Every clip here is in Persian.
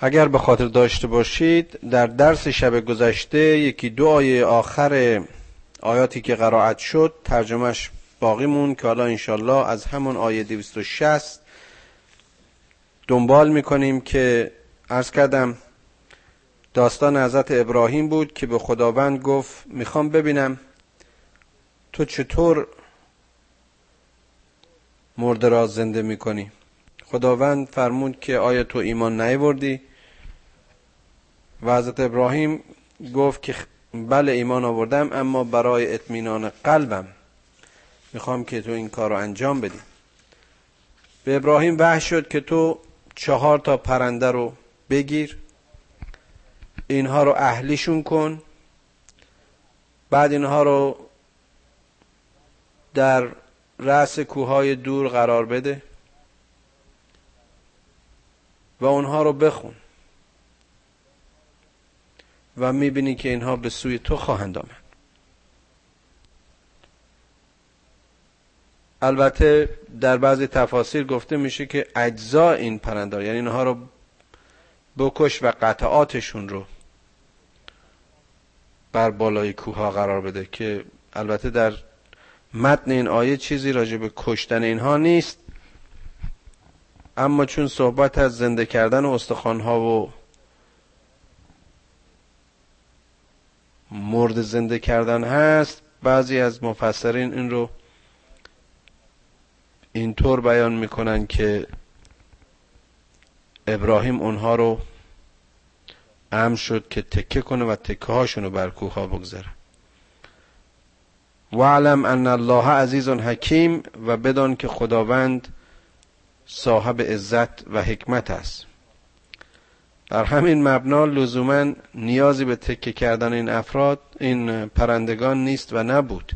اگر به خاطر داشته باشید در درس شب گذشته یکی دو آیه آخر آیاتی که قرائت شد ترجمهش باقی مون که حالا انشالله از همون آیه 260 دنبال می‌کنیم که ارز کردم داستان حضرت ابراهیم بود که به خداوند گفت می‌خوام ببینم تو چطور مرده را زنده می‌کنی؟ خداوند فرمود که آیا تو ایمان نیوردی و حضرت ابراهیم گفت که بله ایمان آوردم اما برای اطمینان قلبم می‌خوام که تو این کار رو انجام بدی. به ابراهیم وحش شد که تو چهار تا پرنده رو بگیر اینها رو اهلیشون کن بعد اینها رو در رأس کوههای دور قرار بده و اونها رو بخون. و می‌بینی که اینها به سوی تو خواهند آمد. البته در بعضی تفاسیر گفته میشه که اجزا این پرنده یعنی اینها رو بکش و قطعاتشون رو بر بالای کوه قرار بده که البته در متن این آیه چیزی راجع به کشتن اینها نیست اما چون صحبت از زنده کردن استخوان ها و مرد زنده کردن هست. بعضی از مفسرین این رو اینطور بیان می‌کنن که ابراهیم اونها رو ام شد که تکه کنه و تکه هاشون رو بر کوه ها بگذاره. علم ان الله عزیز حکیم و بدان که خداوند صاحب عزت و حکمت است. در همین مبنا لزوما نیازی به تکه کردن این افراد این پرندگان نیست و نبود.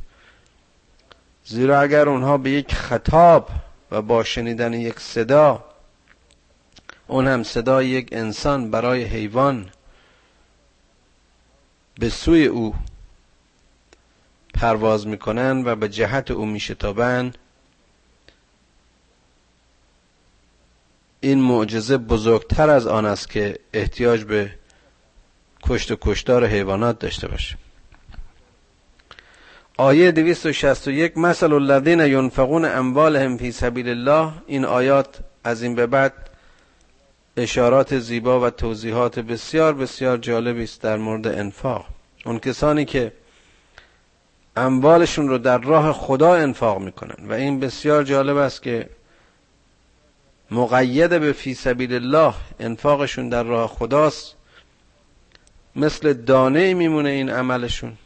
زیرا اگر اونها به یک خطاب و با شنیدن یک صدا اون هم صدای یک انسان برای حیوان به سوی او پرواز می‌کنن و به جهت او میشتابند این معجزه بزرگتر از آن است که احتیاج به کشت و کشتار حیوانات داشته باشه آیه 261 مثل الذین ینفقون اموالهم فی سبیل الله. این آیات از این به بعد اشارات زیبا و توضیحات بسیار بسیار جالبی است در مورد انفاق. اون کسانی که اموالشون رو در راه خدا انفاق می‌کنن و این بسیار جالب است که مقید به فی سبیل الله انفاقشون در راه خداست. مثل دانه میمونه این عملشون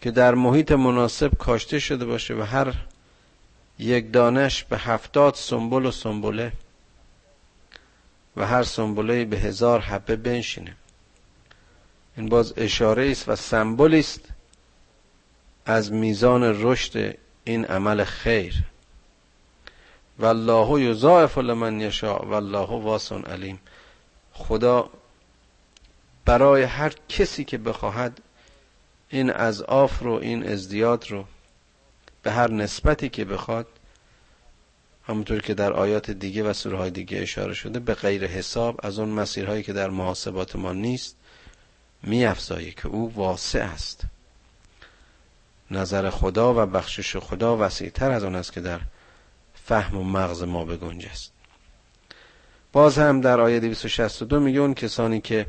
که در محیط مناسب کاشته شده باشه و هر یک دانش به هفتاد سنبل و سنبله و هر سنبله به هزار حبه بنشینه. این باز اشاره است و سمبولی است از میزان رشد این عمل خیر. والله یضاعف لمن یشاء والله واسع علیم. خدا برای هر کسی که بخواهد این از آف رو این ازدیاد رو به هر نسبتی که بخواد همونطور که در آیات دیگه و سوره های دیگه اشاره شده به غیر حساب از اون مسیرهایی که در محاسبات ما نیست میافزایی که او واسع است. نظر خدا و بخشش خدا وسیعتر از آن است که در فهم و مغز ما بگنج است. باز هم در آیه 262 میگه اون کسانی که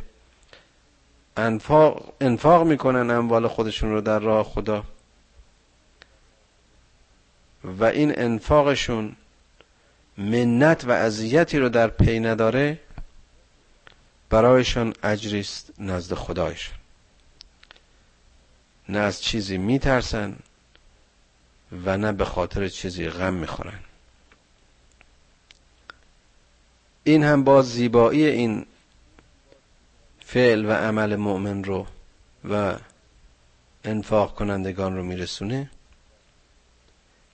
انفاق, انفاق می‌کنن اموال خودشون رو در راه خدا و این انفاقشون منت و اذیتی رو در پی نداره برایشان اجریست نزد خدایشان. نه از چیزی میترسن و نه به خاطر چیزی غم می‌خورن. این هم با زیبایی این فعل و عمل مؤمن رو و انفاق کنندگان رو میرسونه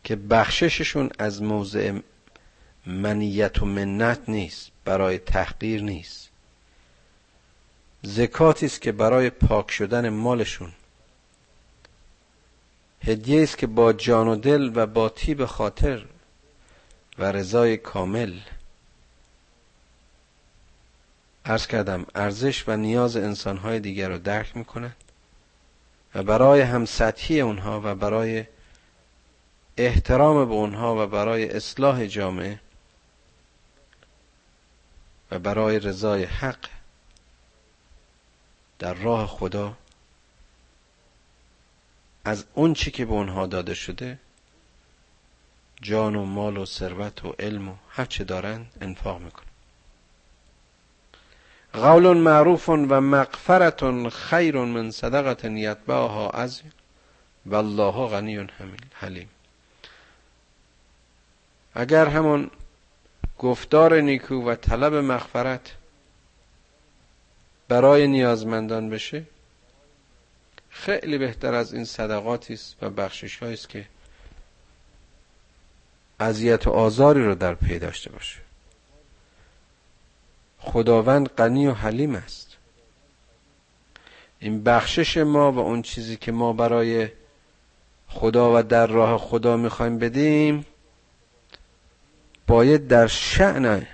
که بخشششون از موضع منیت و منت نیست برای تحقیر نیست. زکاتی است که برای پاک شدن مالشون. هدیه است که با جان و دل و با تیب خاطر و رضای کامل ارز کردم ارزش و نیاز انسانهای دیگر رو درک می‌کنند و برای هم سطحی اونها و برای احترام به اونها و برای اصلاح جامعه و برای رضای حق در راه خدا از اون چی که به اونها داده شده جان و مال و ثروت و علم و هر چه دارند انفاق می‌کنن قول معروف و مغفرت خیر من صدقت یتبعها از والله غنی حلیم. اگر همون گفتار نیکو و طلب مغفرت برای نیازمندان بشه خیلی بهتر از این صدقاتی است و بخشش است که اذیت و آزاری رو در پی داشته باشه. خداوند غنی و حلیم است. این بخشش ما و اون چیزی که ما برای خدا و در راه خدا می‌خوایم بدیم باید در شعن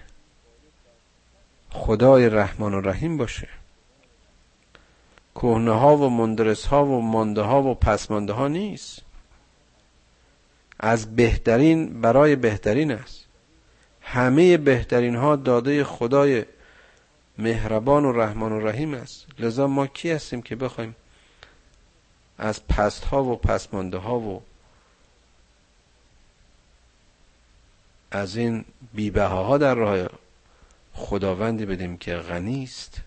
خدای رحمان و رحیم باشه. کهنه ها و مندرس ها و مانده ها و پسمانده ها نیست. از بهترین برای بهترین است. همه بهترین ها داده خدای مهربان و رحمان و رحیم است. لذا ما کی هستیم که بخوایم از پست ها و پسمانده ها و از این بیبه ها در راه خداوندی بدیم که غنی است.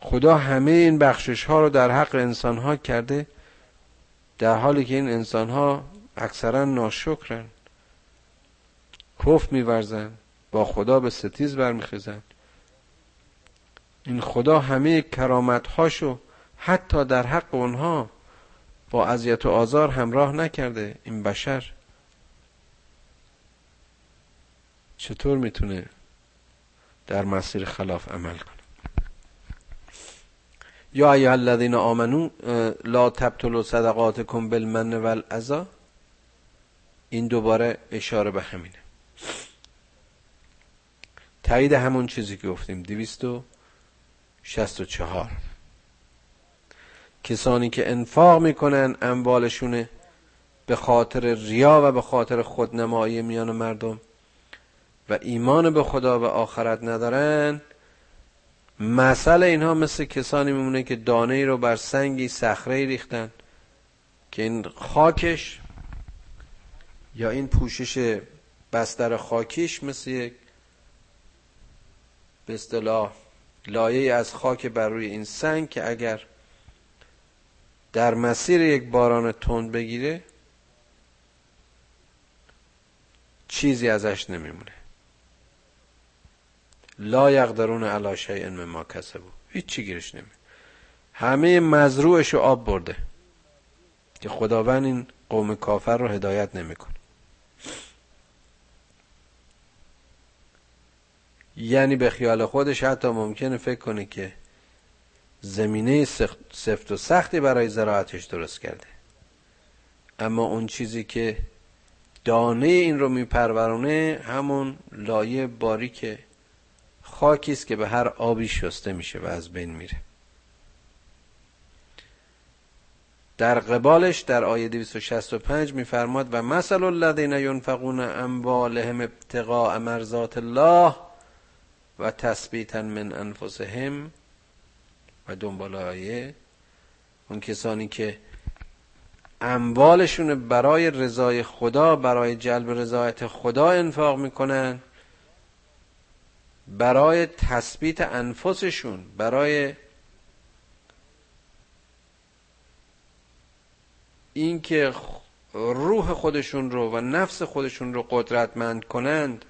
خدا همه این بخشش ها رو در حق انسان ها کرده در حالی که این انسان ها اکثرا ناشکرن کف میورزن با خدا به ستیز برمیخیزن. این خدا همه کرامت هاشو حتی در حق اونها با اذیت و آزار همراه نکرده این بشر. چطور می‌تونه در مسیر خلاف عمل کنه؟ یا ایها الذین آمنو لا تبطلوا صدقاتکم بالمن والعزا این دوباره اشاره به همینه. تایید همون چیزی که گفتیم دویست و شست و چهار. کسانی که انفاق می‌کنن اموالشونه به خاطر ریا و به خاطر خودنمایی میان مردم و ایمان به خدا و آخرت ندارن مثل اینها مثل کسانی میمونه که دانه ای رو بر سنگی صخره ریختن که این خاکش یا این پوشش بستر خاکیش مثل یک به اصطلاح لایه از خاک بر روی این سنگ که اگر در مسیر یک باران تند بگیره چیزی ازش نمیمونه. لا یقدرون علی شیء مما کسبو هیچ چی گیرش نمی همه مزروعش رو آب برده که خداوند این قوم کافر رو هدایت نمی‌کنه. یعنی به خیال خودش حتی ممکنه فکر کنه که زمینه سفت و سختی برای زراعتش درست کرده. اما اون چیزی که دانه این رو میپرورونه همون لایه باریک خاکی است که به هر آبی شسته میشه و از بین میره. در قبالش در آیه 265 میفرماد و مثل الذین ینفقون اموالهم ابتغاء مرضات الله و تثبیتا من انفسهم و دنبال آیه اون کسانی که اموالشون برای رضای خدا برای جلب رضایت خدا انفاق می‌کنن. برای تثبیت انفسشون برای اینکه روح خودشون رو و نفس خودشون رو قدرتمند کنند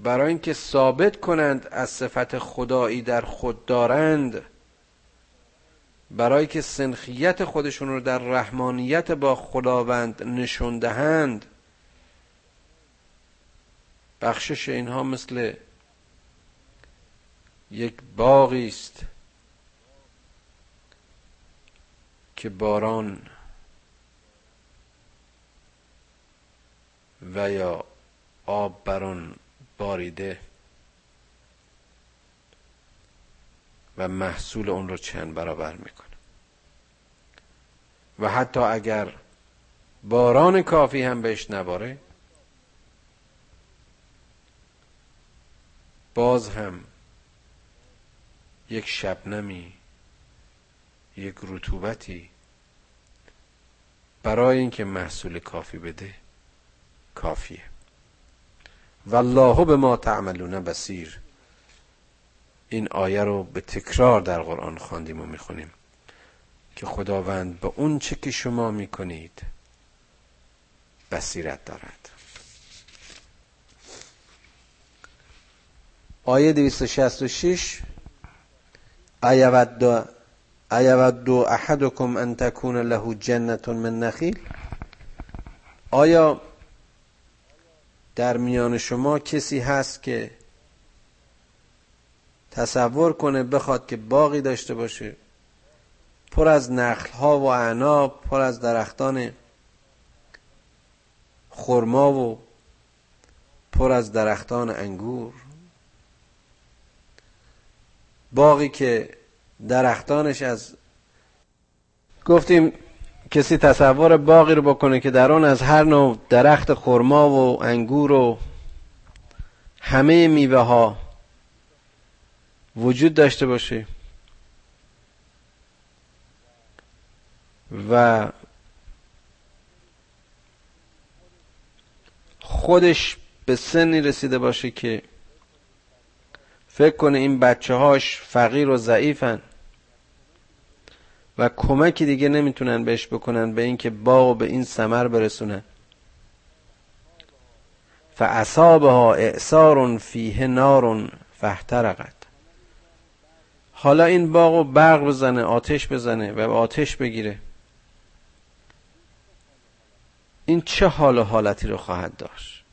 برای اینکه ثابت کنند از صفت خدایی در خود دارند برای که سنخیت خودشون رو در رحمانیت با خداوند نشون دهند بخشش اینها مثل یک باغی است که باران و یا آب بران باریده و محصول اون رو چند برابر می‌کنه. و حتی اگر باران کافی هم بهش نباره باز هم یک شبنمی یک رطوبتی برای اینکه محصول کافی بده کافیه. والله به ما تعملون بسیر این آیه رو به تکرار در قرآن خواندیم و می‌خونیم. که خداوند به اون چه که شما می‌کنید بصیرت دارد. آیه 266 ایود ایود احدکم ان تکون له جنت من نخیل. آیا در میان شما کسی هست که تصور کنه بخواد که باقی داشته باشه پر از نخل ها و اعناب پر از درختان خرما و پر از درختان انگور. باقی که درختانش از گفتیم کسی تصور باقی رو بکنه که در آن از هر نوع درخت خرما و انگور و همه میوه ها وجود داشته باشه و خودش به سنی رسیده باشه که فکر کنه این بچه هاش فقیر و ضعیفن. و کمکی دیگه نمی‌تونن بهش بکنن به اینکه باغ به این سمر برسونن فاصابها اعصار فیه نار فاحترقت. حالا این باغ برق بزنه آتش بزنه و آتش بگیره. این چه حال و حالتی رو خواهد داشت؟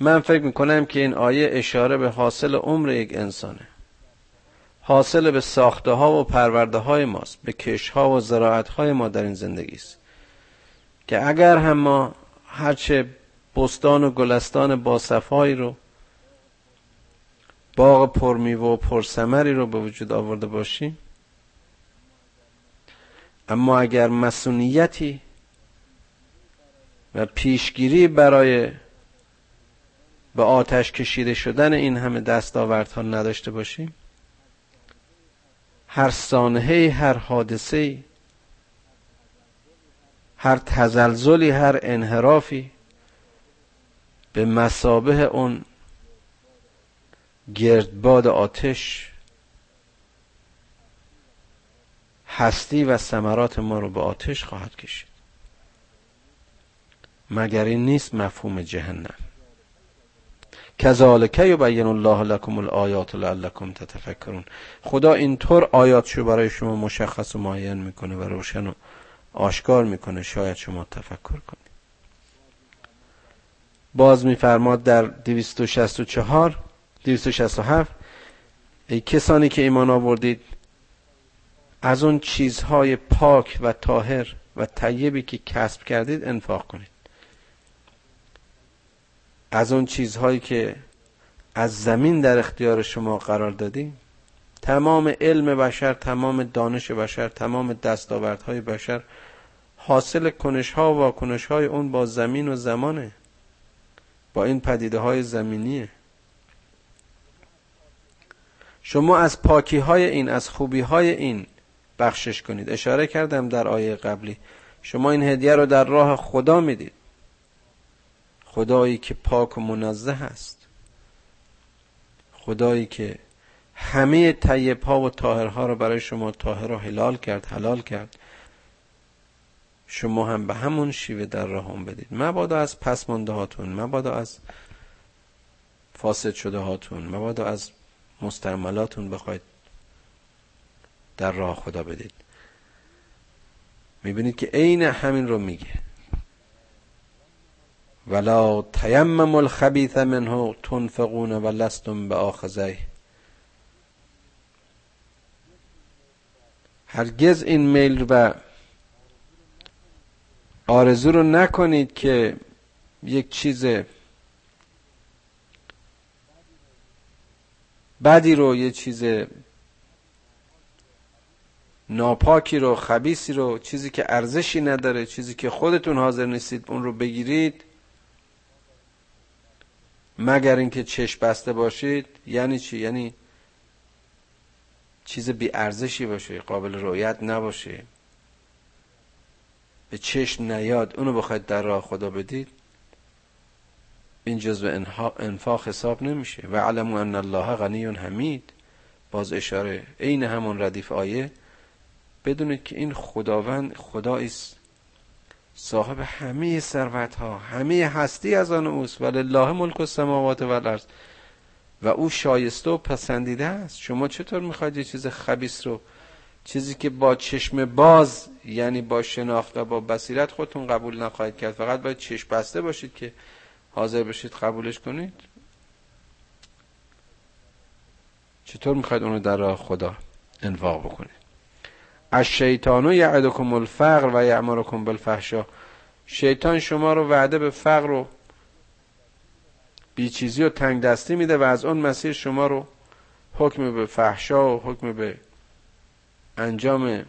من فکر می‌کنم که این آیه اشاره به حاصل عمر یک انسانه. حاصل به ساخته ها و پرورده های ماست به کش ها و زراعت های ما در این زندگی است. که اگر هم ما هرچه بستان و گلستان با صفایی رو باغ پرمیوه و پرسمری رو به وجود آورده باشیم اما اگر مسئولیتی و پیشگیری برای به آتش کشیده شدن این همه دستاوردها نداشته باشیم هر سانحه هر حادثه هر تزلزلی هر انحرافی به مسابه اون گردباد آتش هستی و ثمرات ما رو به آتش خواهد کشید. مگر این نیست مفهوم جهنم؟ کذالک یبین الله لكم الآیات لعلکم تتفکرون. خدا اینطور آیاتشو برای شما مشخص و معین می‌کنه و روشن و آشکار می‌کنه. شاید شما تفکر کنید. باز میفرماد در 264 267 ای کسانی که ایمان آوردید از اون چیزهای پاک و طاهر و طیبی که کسب کردید انفاق کنید. از اون چیزهایی که از زمین در اختیار شما قرار دادیم تمام علم بشر تمام دانش بشر تمام دستاوردهای بشر حاصل کنش ها و واکنش های اون با زمین و زمانه. با این پدیده های زمینیه. شما از پاکی های این از خوبی های این بخشش کنید. اشاره کردم در آیه قبلی. شما این هدیه رو در راه خدا می‌دید. خدایی که پاک و منزه است. خدایی که همه طیب ها و ها رو برای شما طاهر و حلال کرد حلال کرد. شما هم به همون شیوه در راه بدید مبادا از پس مانده هاتون مبادا از فاسد شده هاتون مبادا از مستعملاتون بخواید در راه خدا بدید. می‌بینید که عین همین رو میگه. ولا تیمم الخبیث منه تنفقون و لستم به آخذه هرگز این میل و آرزو رو نکنید که یک چیز بدی رو یه چیز ناپاکی رو خبیسی رو چیزی که ارزشی نداره چیزی که خودتون حاضر نیستید اون رو بگیرید. مگر اینکه چشم بسته باشید یعنی چی؟ یعنی چیز بی ارزشی باشه قابل رویت نباشه. به چشم نیاد اونو بخواید در راه خدا بدید این جزو انفاق حساب نمیشه. و علمو ان الله غنی حمید باز اشاره عین همون ردیف آیه بدونید که این خداوند خدایی است صاحب همه ثروت ها همه هستی از آن اوست. ولله ملک السماوات و الارض و او شایسته و پسندیده است. شما چطور می‌خواید یه چیز خبیس رو چیزی که با چشم باز یعنی با شناخت و با بصیرت خودتون قبول نخواهید کرد؟ فقط باید چشم بسته باشید که حاضر بشید قبولش کنید؟ چطور می‌خواید اونو در راه خدا انفاق بکنید؟ از شیطانو یعدکم الفقر و یعمرکم بالفحشا شیطان شما رو وعده به فقر و بیچیزی و تنگ دستی میده و از اون مسیر شما رو حکم به فحشا و حکم به انجام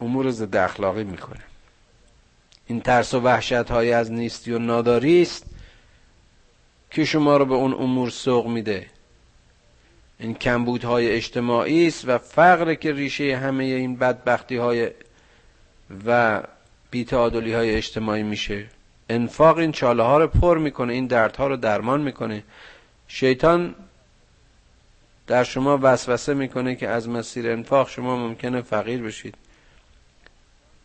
امور ضد اخلاقی می‌کنه. این ترس و وحشت های از نیستی و ناداری است که شما رو به اون امور سوق میده. این کمبودهای اجتماعی است و فقر که ریشه همه این بدبختی های و بیتعادلی های اجتماعی میشه. انفاق این چاله ها رو پر می‌کنه این دردها رو درمان می‌کنه. شیطان در شما وسوسه می‌کنه که از مسیر انفاق شما ممکنه فقیر بشید.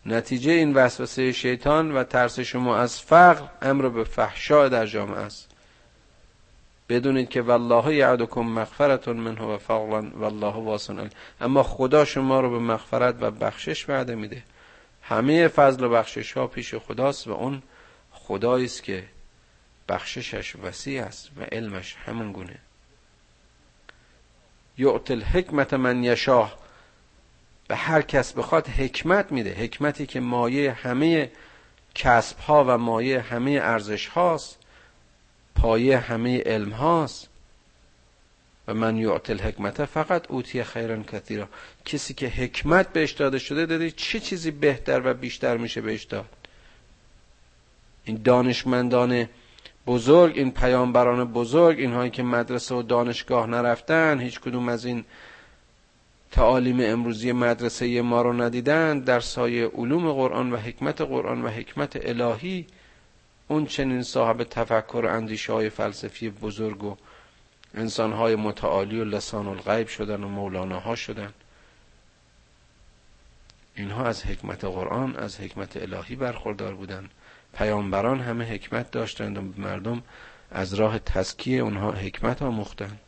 نتیجه این وسوسه شیطان و ترس شما از فقر امر به فحشا در جامعه است. بدونید که والله یعدکم مغفرتون منه و فضلا والله واسن اما خدا شما رو به مغفرت و بخشش وعده میده. همه فضل و بخشش ها پیش خداست و اون خدایی است که بخششش وسیع است و علمش همون گونه. یعط الحکمت من یشاه به هر کس بخواد حکمت میده. حکمتی که مایه همه کسب ها و مایه همه ارزش هاست پایه همه علم هاست. و من یعط الحکمت فقط اوتی خیرن کثیرا. کسی که حکمت بهش داده شده داده چه چیزی بهتر و بیشتر میشه بهش داد؟ این دانشمندان بزرگ این پیامبران بزرگ اینهایی که مدرسه و دانشگاه نرفتن هیچ کدوم از این تعالیم امروزی مدرسه ما رو ندیدن. در سایه علوم قرآن و حکمت قرآن و حکمت الهی اون چنین صاحب تفکر و اندیشه های فلسفی بزرگ و انسان های متعالی و لسان الغیب شدن و مولاناها شدن. اینها از حکمت قرآن از حکمت الهی برخوردار بودن. پیامبران همه حکمت داشتند و مردم از راه تزکیه اونها حکمت آموختند.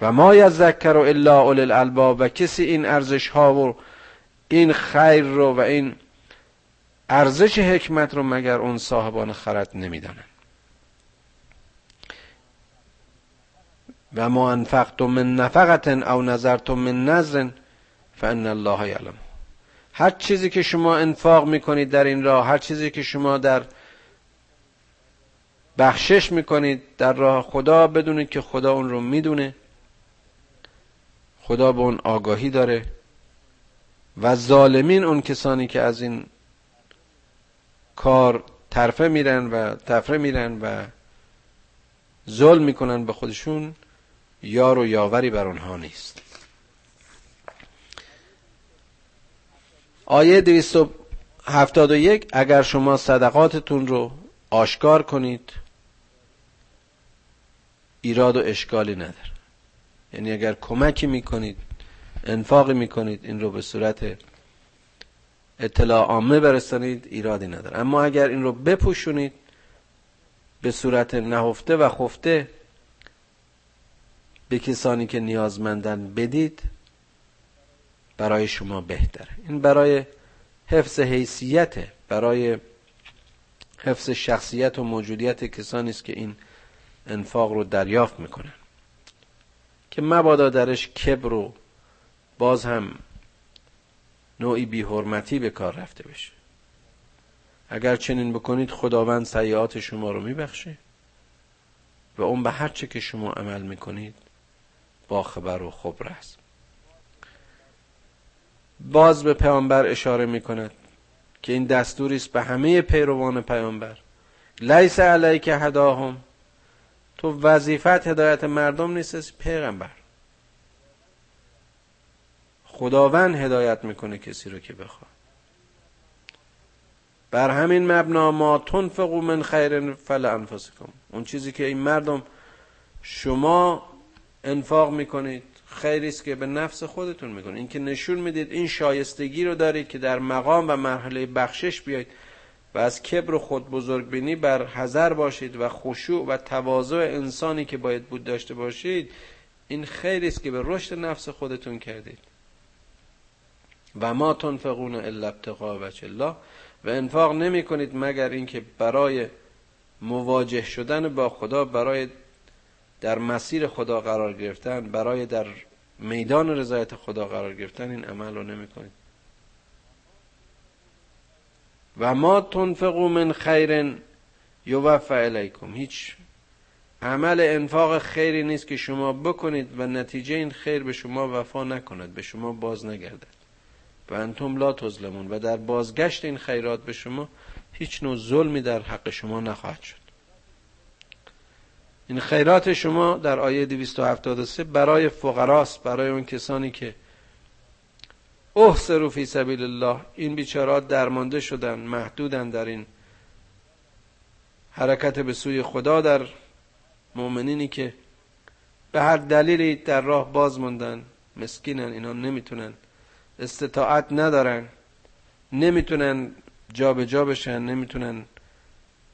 و ما یذکر الا اول الالباب و کسی این ارزش ها و این خیر رو و این ارزش حکمت رو مگر اون صاحبان خرد نمی‌دانند و ما انفقتم من نفقت او نظرتم من نظر فان الله یعلم. هر چیزی که شما انفاق می‌کنید در این راه هر چیزی که شما در بخشش می‌کنید در راه خدا بدونید که خدا اون رو می‌دونه. خدا به اون آگاهی داره. و ظالمین اون کسانی که از این کار طرفه میرن و تفره میرن و ظلم می‌کنن به خودشون یار و یاوری بر اونها نیست. آیه 271 اگر شما صدقاتتون رو آشکار کنید ایراد و اشکالی نداره. یعنی اگر کمکی می‌کنید انفاقی می‌کنید این رو به صورت اطلاع عامه برسانید ایرادی نداره. اما اگر این رو بپوشونید به صورت نهفته و خفته به کسانی که نیازمندن بدید برای شما بهتره. این برای حفظ حیثیت برای حفظ شخصیت و موجودیت کسانی است که این انفاق رو دریافت می‌کنن. که مبادا درش کبر و باز هم نوعی بیحرمتی به کار رفته بشه. اگر چنین بکنید خداوند سیعات شما رو میبخشه و اون به هر چه که شما عمل می‌کنید با خبر و خبر است باز به پیامبر اشاره می‌کند که این دستوری است به همه پیروان پیامبر. لیس علیک هداهم. تو وظیفت هدایت مردم نیست پیغمبر. خداوند هدایت می‌کنه کسی رو که بخواد. بر همین مبنا ما تنفقو من خیر فل انفسکم. اون چیزی که این مردم شما انفاق می‌کنید خیری است که به نفس خودتون می‌کنید. این که نشون می‌دید این شایستگی رو دارید که در مقام و مرحله بخشش بیاید و از کبر و خود بزرگ بینی بر حذر باشید و خشوع و تواضع انسانی که باید بود داشته باشید این خیری است که به رشد نفس خودتون کردید. و ما تنفقون الا ابتغاء وجه الله. و انفاق نمی کنید مگر اینکه برای مواجه شدن با خدا برای در مسیر خدا قرار گرفتن برای در میدان رضایت خدا قرار گرفتن این عمل رو نمی کنید. و ما تنفقو من خیر یوفع الیکم هیچ عمل انفاق خیری نیست که شما بکنید و نتیجه این خیر به شما وفا نکند به شما باز نگردد. و انتم لا تظلمون و در بازگشت این خیرات به شما هیچ نوع ظلمی در حق شما نخواهد شد. این خیرات شما در آیه 273 برای فقراست برای اون کسانی که احسرو فی سبیل الله این بیچارات درمانده شدن محدودن در این حرکت به سوی خدا در مؤمنینی که به هر دلیلی در راه باز موندن مسکینن اینا نمی‌تونن استطاعت ندارن. نمی‌تونن جابجا جا بشن نمی‌تونن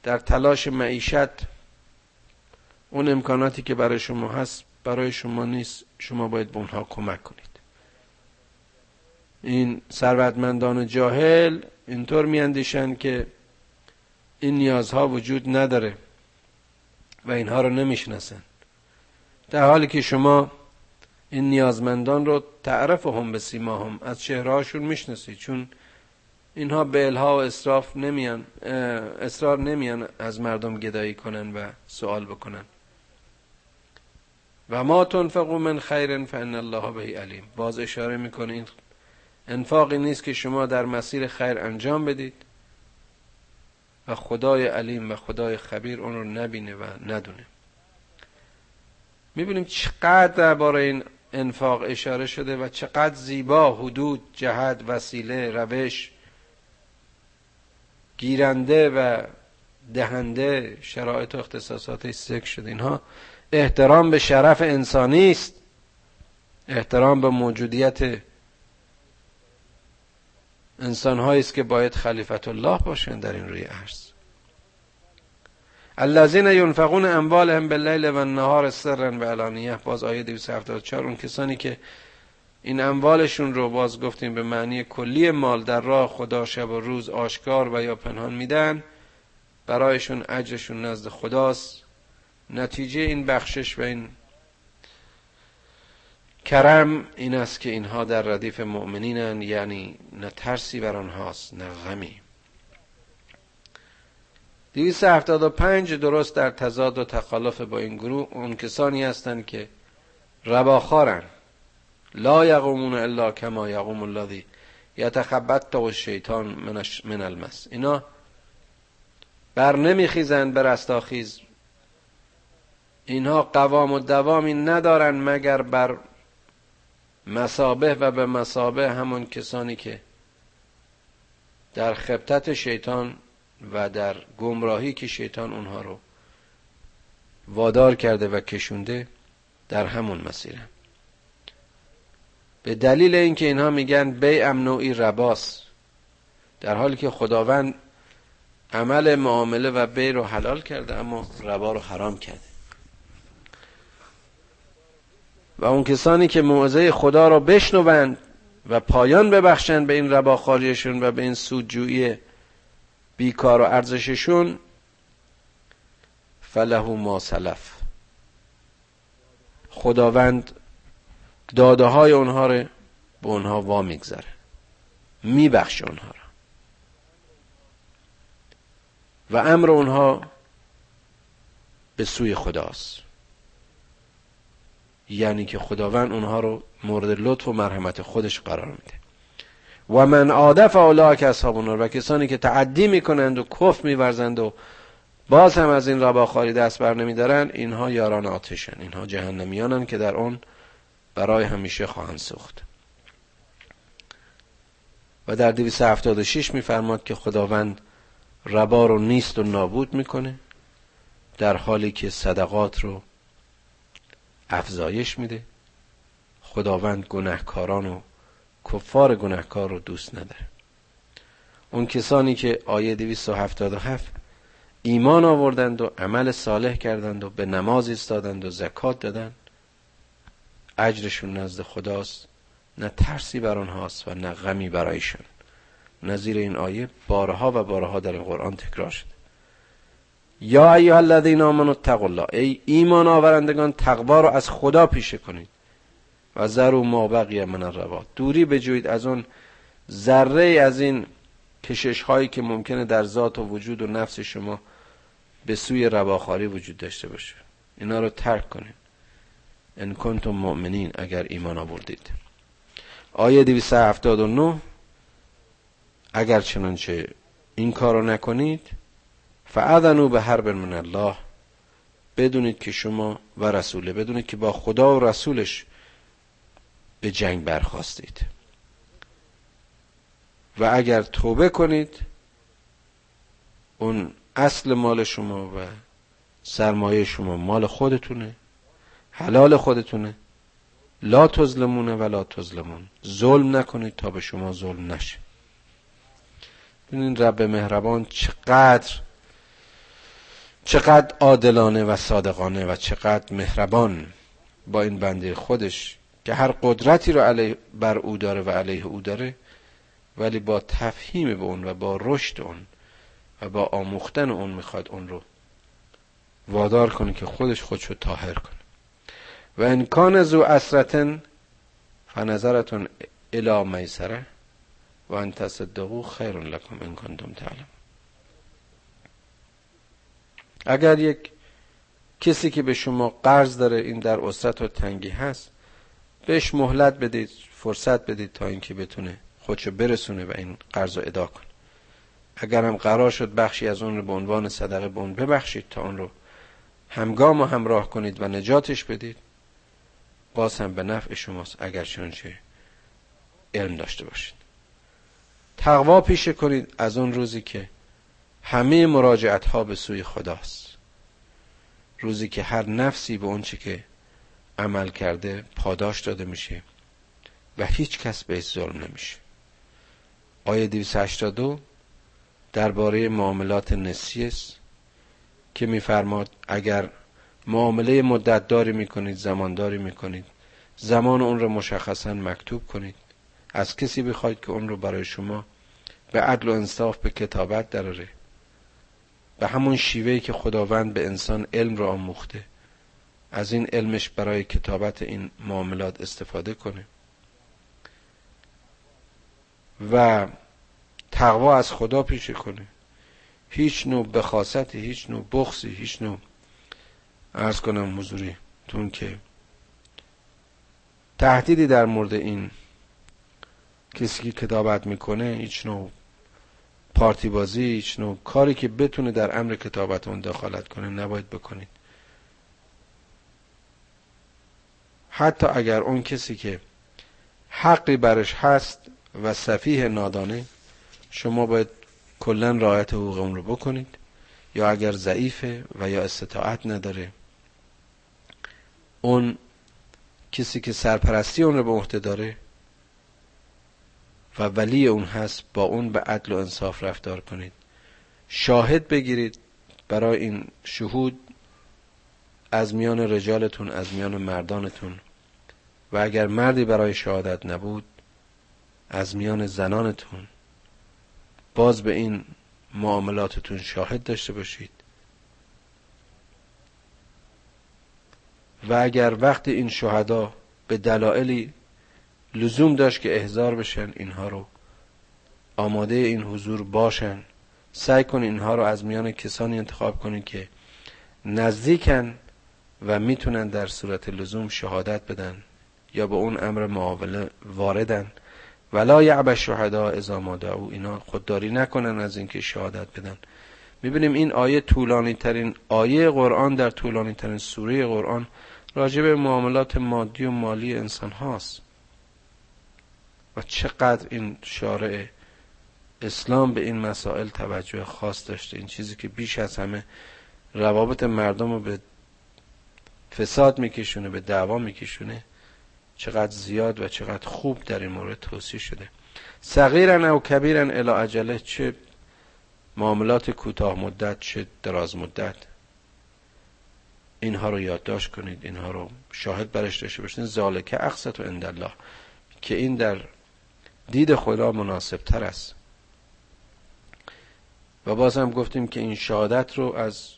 در تلاش معیشت اون امکاناتی که برای شما هست برای شما نیست. شما باید به اونها کمک کنید. این ثروتمندان جاهل اینطور میاندیشن که این نیازها وجود نداره و اینها رو نمی‌شناسن. در حالی که شما این نیازمندان رو تعرف هم به سیما هم از چهرهاشون می‌شناسید چون اینها به الها و اصراف نمیان اصرار نمیان از مردم گدایی کنن و سوال بکنن. و ما تنفقو من خیر فان الله به علیم. باز اشاره می‌کنه این انفاقی نیست که شما در مسیر خیر انجام بدید و خدای علیم و خدای خبیر اون رو نبینه و ندونه. می‌بینیم چقدر درباره این انفاق اشاره شده و چقدر زیبا حدود جهت وسیله روش گیرنده و دهنده شرایط و اختصاصاتش ذکر شده. اینها احترام به شرف انسانی است. احترام به موجودیت انسان است که باید خلیفت الله باشند در این روی عرض. الذين ينفقون اموالهم بالليل و النهار سرا و علانیه. باز آیه 274 اون کسانی که این اموالشون رو باز گفتیم به معنی کلی مال در راه خدا شب و روز آشکار و یا پنهان میدن برایشون اجرشون نزد خداست. نتیجه این بخشش و این کرم این است که اینها در ردیف مؤمنینن یعنی نه ترسی بر آنهاست نه غمی. 275 درست در تضاد و تخالف با این گروه اون کسانی هستند که رباخارن لا یقومون الا کما یقوم الذی یتخبط و شیطان من المس. اینا بر نمیخیزند بر استاخیز. اینها قوام و دوامی ندارن مگر بر مسابه و به مسابه همون کسانی که در خبتت شیطان و در گمراهی که شیطان اونها رو وادار کرده و کشونده در همون مسیره. به دلیل اینکه اینها میگن بیعم نوعی رباس در حالی که خداوند عمل معامله و بی رو حلال کرده اما ربا رو حرام کرده. و اون کسانی که موعظه خدا را بشنوند و پایان ببخشند به این رباخاریشون و به این سودجویی بیکار و ارزششون فله ما سلف. خداوند داده های اونها رو به اونها وا میگذره میبخشه اونها رو. و امر اونها به سوی خداست. یعنی که خداوند اونها رو مورد لطف و مرحمت خودش قرار میده. و من عادف که اصحاب النار و کسانی که تعدی می‌کنند و کف میورزند و باز هم از این رباخاری دست بر نمیدارن اینها یاران آتشن اینها جهنمیانن که در اون برای همیشه خواهند سوخت. و در 276 میفرماد که خداوند ربا رو نیست و نابود می‌کنه در حالی که صدقات رو افزایش میده. خداوند گناهکاران و کفار گناهکار رو دوست نداره. اون کسانی که آیه 277 ایمان آوردند و عمل صالح کردند و به نماز ایستادند و زکات دادند اجرشون نزد خداست نه ترسی بر آنهاست و نه غمی برایشان نظیر این آیه بارها و بارها در این قرآن تکرار شده. یا ایها الذین آمنوا اتقوا الله. ای ایمان آورندگان تقوا رو از خدا پیشه کنید. و ذرو ما بقیه من الروا. دوری بجوید از اون ذره از این کشش هایی که ممکنه در ذات و وجود و نفس شما به سوی رواخاری وجود داشته باشه. اینا رو ترک کنید. ان کنتم مؤمنین اگر ایمان آوردید. آیه 279 اگر چنانچه این کار رو نکنید فعدنو به حرب من الله. بدونید که شما و رسوله بدونید که با خدا و رسولش به جنگ برخواستید و اگر توبه کنید اون اصل مال شما و سرمایه شما مال خودتونه حلال خودتونه. لا تظلمونه و لا تظلمون. ظلم نکنید تا به شما ظلم نشه. ببینید رب مهربان چقدر چقدر عادلانه و صادقانه و چقدر مهربان با این بنده خودش که هر قدرتی رو علیه بر او داره و علیه او داره ولی با تفهیم به اون و با رشد اون و با آموختن اون می‌خواد اون رو وادار کنه که خودش خودشو تاهر کنه. و انکان زو اسرتن فنظرتون الی میسره و ان تصدقو خیر لکم ان کنتم تعلم اگر یک کسی که به شما قرض داره این در اسرت و تنگی هست بهش مهلت بدید فرصت بدید تا اینکه بتونه خودشو برسونه و این قرض رو ادا کنه. اگر هم قرار شد بخشی از اون رو به عنوان صدقه به اون ببخشید تا اون رو همگام و همراه کنید و نجاتش بدید باز هم به نفع شماست اگر چه علم داشته باشید. تقوا پیشه کنید از اون روزی که همه مراجعت ها به سوی خداست. روزی که هر نفسی به اونچه که عمل کرده پاداش داده میشه و هیچ کس به ظلم نمیشه. آیه 282 درباره معاملات نسی است که میفرماد اگر معامله مدت داری می‌کنید زمان داری می‌کنید زمان اون رو مشخصا مکتوب کنید. از کسی بخواید که اون رو برای شما به عدل و انصاف به کتابت دراره به همون شیوهی که خداوند به انسان علم را آموخته. از این علمش برای کتابت این معاملات استفاده کنه و تقوا از خدا پیشه کنه هیچ نوع بخاصتی هیچ نوع بخصی هیچ نوع ارز کنم حضوری تون که تهدیدی در مورد این کسی که کتابت می‌کنه هیچ نوع پارتی بازی هیچ نوع کاری که بتونه در امر کتابت اون دخالت کنه نباید بکنید. حتی اگر اون کسی که حقی برش هست و صفیه نادانه شما باید کلا رعایت حقوق اون رو بکنید یا اگر ضعیفه و یا استطاعت نداره اون کسی که سرپرستی اون رو به عهده داره و ولی اون هست با اون به عدل و انصاف رفتار کنید. شاهد بگیرید برای این شهود از میان رجالتون از میان مردانتون. و اگر مردی برای شهادت نبود از میان زنانتون باز به این معاملاتتون شاهد داشته باشید. و اگر وقت این شهدا به دلایلی لزوم داشت که احضار بشن اینها رو آماده این حضور باشن. سعی کن اینها رو از میان کسانی انتخاب کنید که نزدیکن و می‌تونن در صورت لزوم شهادت بدن. یا به اون امر معاوله واردن. ولا یعب شهدا اذا ما دعو. اینا خودداری نکنن از اینکه شهادت بدن. می‌بینیم این آیه طولانی ترین آیه قرآن در طولانی ترین سوره قرآن راجع به معاملات مادی و مالی انسان هاست. و چقدر این شارع اسلام به این مسائل توجه خاص داشته. این چیزی که بیش از همه روابط مردم رو به فساد میکشونه به دعوا میکشونه. چقدر زیاد و چقدر خوب در این مورد توصیح شده. صغیرن او کبیرن الی عجله چه معاملات کوتاه مدت چه دراز مدت. اینها رو یادداشت کنید اینها رو شاهد برش داشته باشید. ذالکه اقصت و الله که این در دید خدا مناسب تر است. و باز هم گفتیم که این شهادت رو از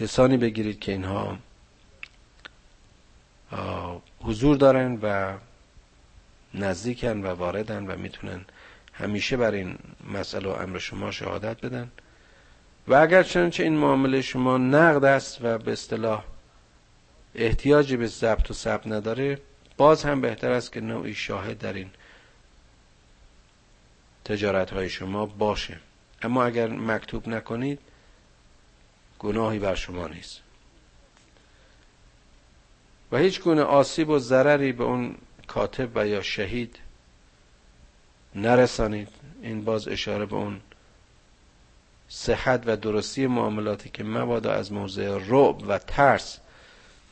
کسانی بگیرید که اینها حضور دارن و نزدیکن و واردن و می‌تونن همیشه بر این مسئله و امر شما شهادت بدن. و اگر چنانچه این معامله شما نقد است و به اصطلاح احتیاجی به ضبط و ثبت نداره باز هم بهتر است که نوعی شاهد در این تجارت های شما باشه. اما اگر مکتوب نکنید گناهی بر شما نیست. و هیچ گونه آسیب و ضرری به اون کاتب و یا شهید نرسانید. این باز اشاره به اون صحت و درستی معاملاتی که مبادا از موضع رعب و ترس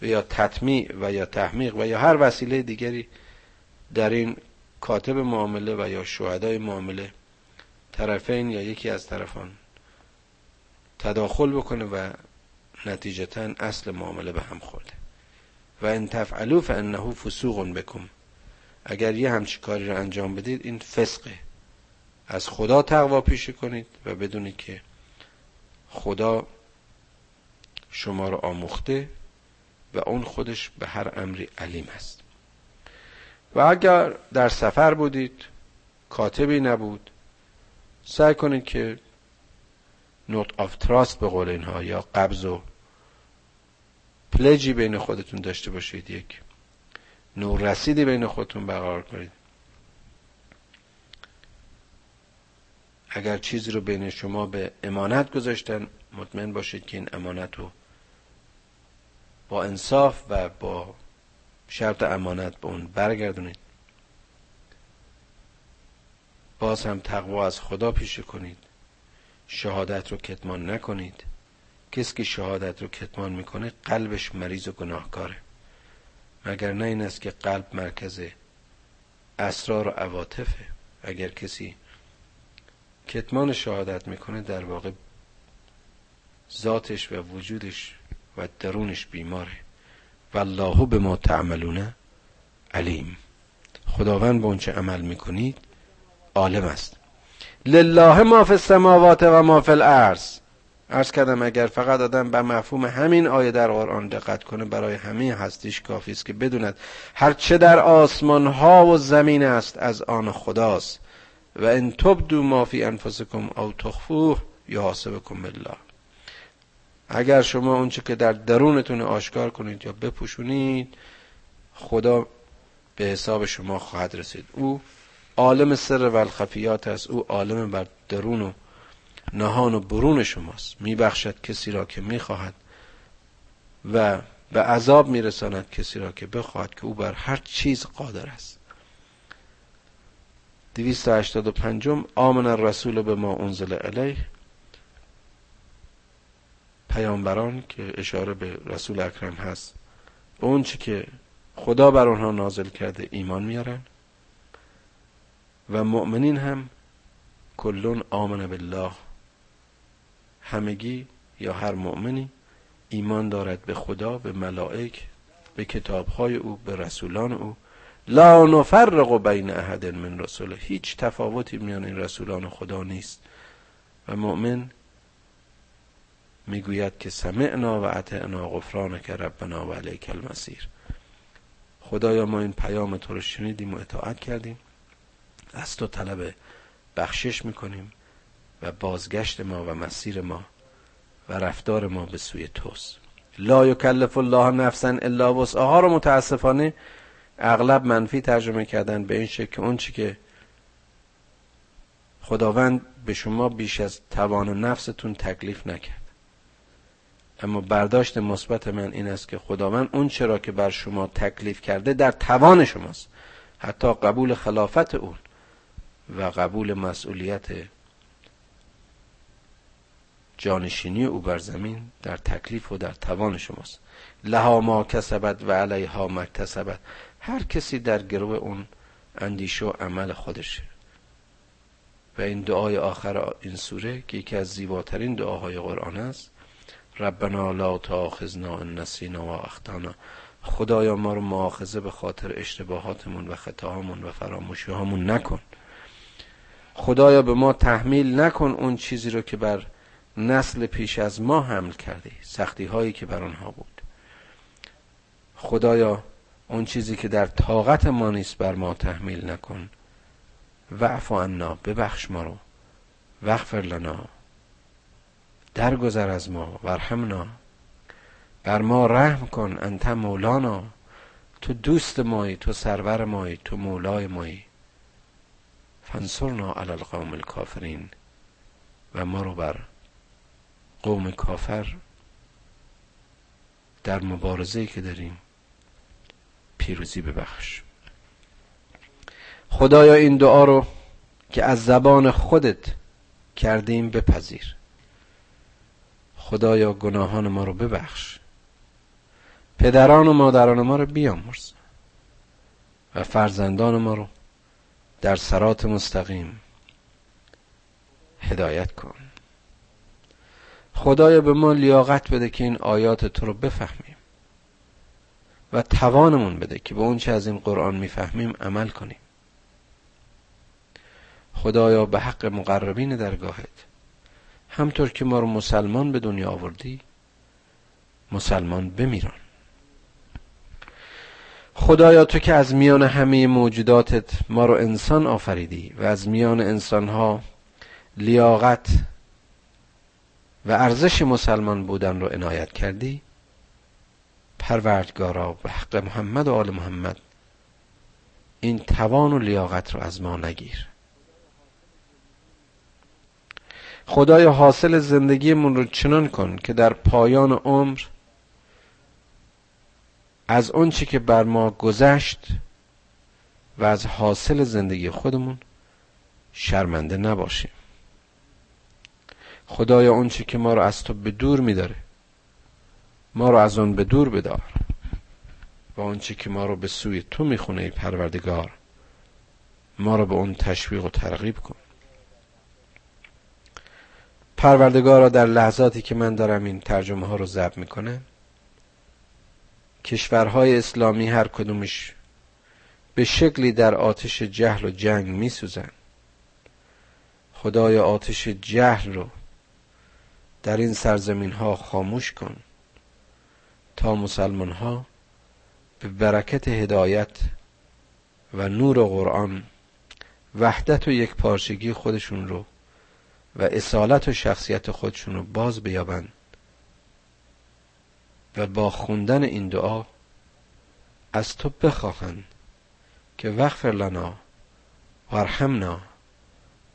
و یا تطمیع و یا تحمیق و یا هر وسیله دیگری در این کاتب معامله و یا شهدای معامله طرفین یا یکی از طرفان تداخل بکنه و نتیجتا اصل معامله به هم خورده. و ان تفعلوا فانه فسوق بکم اگر یه همچی کاری رو انجام بدید این فسقه. از خدا تقوا پیشه کنید و بدونید که خدا شما رو آموخته و اون خودش به هر امری علیم است. و اگر در سفر بودید کاتبی نبود سعی کنید که note of trust به قول اینها یا قبض و pledge ی بین خودتون داشته باشید یک نوع رسیدی بین خودتون برقرار کنید. اگر چیزی رو بین شما به امانت گذاشتن مطمئن باشید که این امانت رو با انصاف و با شرط امانت به اون برگردونید. باز هم تقوا از خدا پیشه کنید. شهادت رو کتمان نکنید. کسی که شهادت رو کتمان می‌کنه قلبش مریض و گناهکاره. مگر نه این است که قلب مرکز اسرار و عواطفه. اگر کسی کتمان شهادت می‌کنه در واقع ذاتش و وجودش و درونش بیماره. والله به ما تعملونه علیم. خداوند به اونچه عمل می‌کنید عالم است. لله ما فی السماوات و ما فی الارض. ارز کردم اگر فقط آدم به مفهوم همین آیه در قرآن دقت کنه برای همه هستیش کافی است که بدوند هر چه در آسمان ها و زمین است از آن خداست. و ان تبدو ما فی انفسکم او تخفوه یحاسبکم بالله. اگر شما اونچه که در درونتون آشکار کنید یا بپوشونید خدا به حساب شما خواهد رسید. او عالم سر و الخفیات است. او عالم بر درون و نهان و برون شماست. میبخشد کسی را که می‌خواهد و به عذاب میرساند کسی را که بخواهد که او بر هر چیز قادر است. دویست هشتاد و پنجم آمن الرسول به ما انزل علیه پیامبران که اشاره به رسول اکرم هست به اون که خدا بر آنها نازل کرده ایمان میارن. و مؤمنین هم کلون آمن بالله. همگی یا هر مؤمنی ایمان دارد به خدا به ملائک به کتابهای او به رسولان او. لا نفرق بین احد من رسوله هیچ تفاوتی میان این رسولان خدا نیست. و مؤمن می‌گوید که سمعنا و اطعنا غفرانک ربنا و علیک المسیر خدایا ما این پیام تو رو شنیدیم و اطاعت کردیم. از تو طلب بخشش می‌کنیم و بازگشت ما و مسیر ما و رفتار ما به سوی توست. لا یکلف الله نفسا الا وسعها رو متاسفانه اغلب منفی ترجمه کردن به این شکل که اون چی که خداوند به شما بیش از توان نفستون تکلیف نکرد. اما برداشت مثبت من این است که خداوند اون چرا که بر شما تکلیف کرده در توان شماست. حتی قبول خلافت اون. و قبول مسئولیت جانشینی او بر زمین در تکلیف و در توان شماست. لها ما کسبت و علیها ما کسبت هر کسی در گروه اون اندیشه و عمل خودشه و این دعای آخر این سوره که یکی از زیباترین دعاهای قرآن است. ربنا لا تاخذنا ان نسینا و اخطانا. خدایا ما رو معاخذه به خاطر اشتباهاتمون و خطاهامون و فراموشیهامون نکن. خدایا به ما تحمیل نکن اون چیزی رو که بر نسل پیش از ما حمل کردی سختی هایی که بر آنها بود. خدایا اون چیزی که در طاقت ما نیست بر ما تحمیل نکن. وعف عنا ببخش ما رو. وغفر لنا. درگذر از ما ورحمنا بر ما رحم کن انت مولانا. تو دوست مایی تو سرور مایی تو مولای مایی. فانصرنا علی القوم الکافرین و ما رو بر قوم کافر در مبارزه که داریم پیروزی ببخش. خدایا این دعا رو که از زبان خودت کردیم بپذیر. خدایا گناهان ما رو ببخش. پدران و مادران ما رو بیامرز. و فرزندان ما رو در سرات مستقیم. هدایت کن. خدایا به ما لیاقت بده که این آیات تو رو بفهمیم و توانمون بده که به اون چه از این قرآن می‌فهمیم عمل کنیم. خدایا به حق مقربین درگاهت. همطور که ما رو مسلمان به دنیا آوردی مسلمان بمیران. خدایا تو که از میان همه موجوداتت ما رو انسان آفریدی و از میان انسانها لیاقت و ارزش مسلمان بودن رو عنایت کردی. پروردگارا به حق محمد و آل محمد این توان و لیاقت رو از ما نگیر. خدای حاصل زندگیمون رو چنان کن که در پایان عمر از چی که بر ما گذشت و از حاصل زندگی خودمون شرمنده نباشیم. خدایا چی که ما رو از تو به دور میداره ما رو از اون به دور بدار و چی که ما رو به سوی تو می‌خونه ای پروردگار ما رو به اون تشویق و ترغیب کن. پروردگارا در لحظاتی که من دارم این ترجمه ها رو ضبط می‌کنه کشورهای اسلامی هر کدومش به شکلی در آتش جهل و جنگ میسوزن. خدای آتش جهل رو در این سرزمین ها خاموش کن تا مسلمان ها به برکت هدایت و نور قرآن وحدت و یک پارچگی خودشون رو و اصالت و شخصیت خودشون رو باز بیابند. و با خوندن این دعا از تو بخواهند که وغفر لنا وارحمنا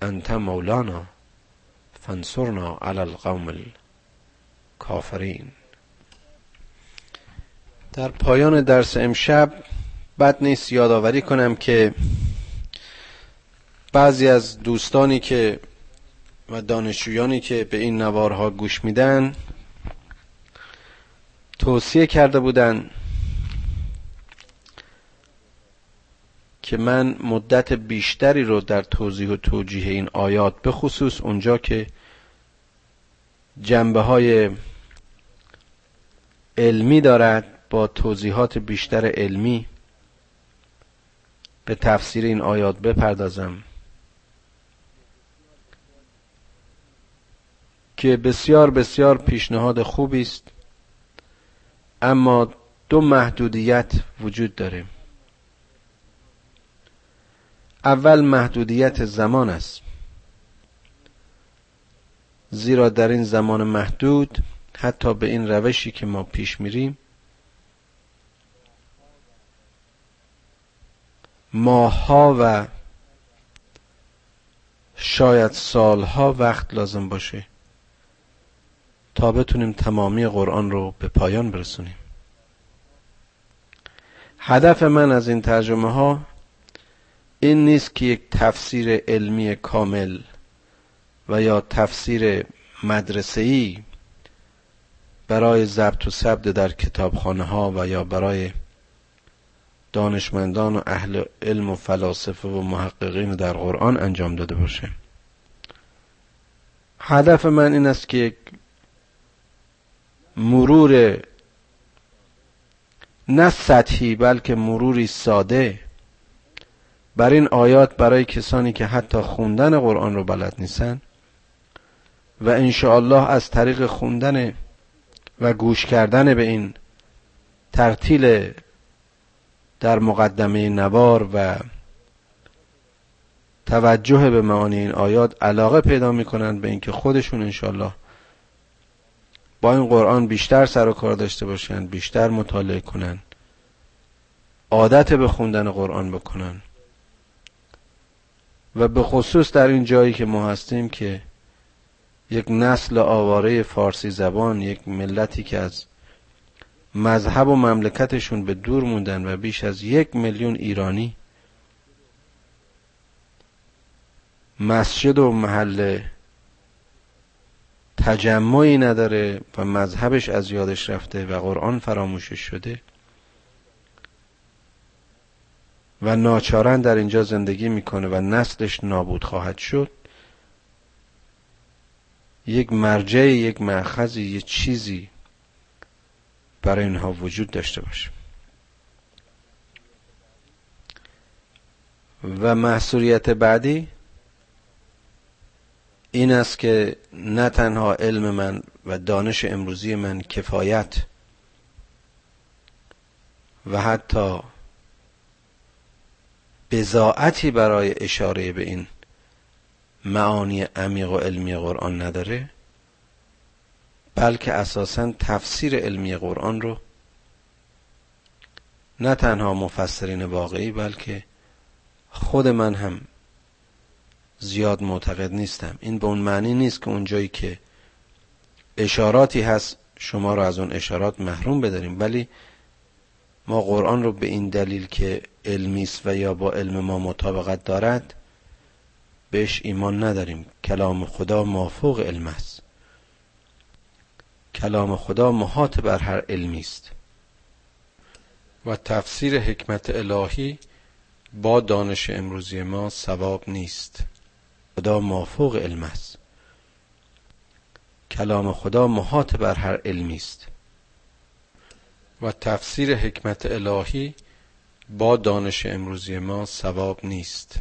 انت مولانا فانصرنا علی القوم الکافرین. در پایان درس امشب بد نیست یادآوری کنم که بعضی از دوستانی که و دانشجویانی که به این نوارها گوش میدن توصیه کرده بودن که من مدت بیشتری رو در توضیح و توجیه این آیات به خصوص اونجا که جنبه های علمی دارد با توضیحات بیشتر علمی به تفسیر این آیات بپردازم. که بسیار بسیار پیشنهاد خوبی است. اما دو محدودیت وجود داره. اول محدودیت زمان است. زیرا در این زمان محدود حتی به این روشی که ما پیش میریم ماهها و شاید سالها وقت لازم باشه. تا بتونیم تمامی قرآن رو به پایان برسونیم. هدف من از این ترجمه ها این نیست که یک تفسیر علمی کامل و یا تفسیر مدرسه‌ای برای ضبط و ثبت در کتابخانه ها و یا برای دانشمندان و اهل علم و فلاسفه و محققین در قرآن انجام داده باشه. هدف من این است که مرور نه سطحی بلکه مروری ساده. بر این آیات برای کسانی که حتی خوندن قرآن رو بلد نیستن و الله از طریق خوندن و گوش کردن به این ترتیل در مقدمه نوار و توجه به معانی این آیات علاقه پیدا می‌کنند به اینکه خودشون انشالله با این قرآن بیشتر سر و کار داشته باشند بیشتر مطالعه کنند. عادت به خوندن قرآن بکنن و به خصوص در این جایی که ما هستیم که یک نسل آواره فارسی زبان یک ملتی که از مذهب و مملکتشون به دور موندن و بیش از یک میلیون ایرانی مسجد و محل تجمعی نداره و مذهبش از یادش رفته و قرآن فراموشش شده و ناچارن در اینجا زندگی می‌کنه و نسلش نابود خواهد شد. یک مرجع یک معخذی یک چیزی برای اینها وجود داشته باشه. و محصولیت بعدی؟ این است که نه تنها علم من و دانش امروزی من کفایت و حتی بزاعتی برای اشاره به این معانی عمیق و علمی قرآن نداره بلکه اساسا تفسیر علمی قرآن رو نه تنها مفسرین واقعی بلکه خود من هم زیاد معتقد نیستم. این به اون معنی نیست که اونجایی که اشاراتی هست شما رو از اون اشارات محروم بداریم. ولی ما قرآن رو به این دلیل که علمی است و یا با علم ما مطابقت دارد بهش ایمان نداریم. کلام خدا مافوق علم است. کلام خدا محاط بر هر علمی است. و تفسیر حکمت الهی با دانش امروزی ما ثواب نیست. خدا مافوق علم است. کلام خدا محاط بر هر علمی است. و تفسیر حکمت الهی با دانش امروزی ما ثواب نیست.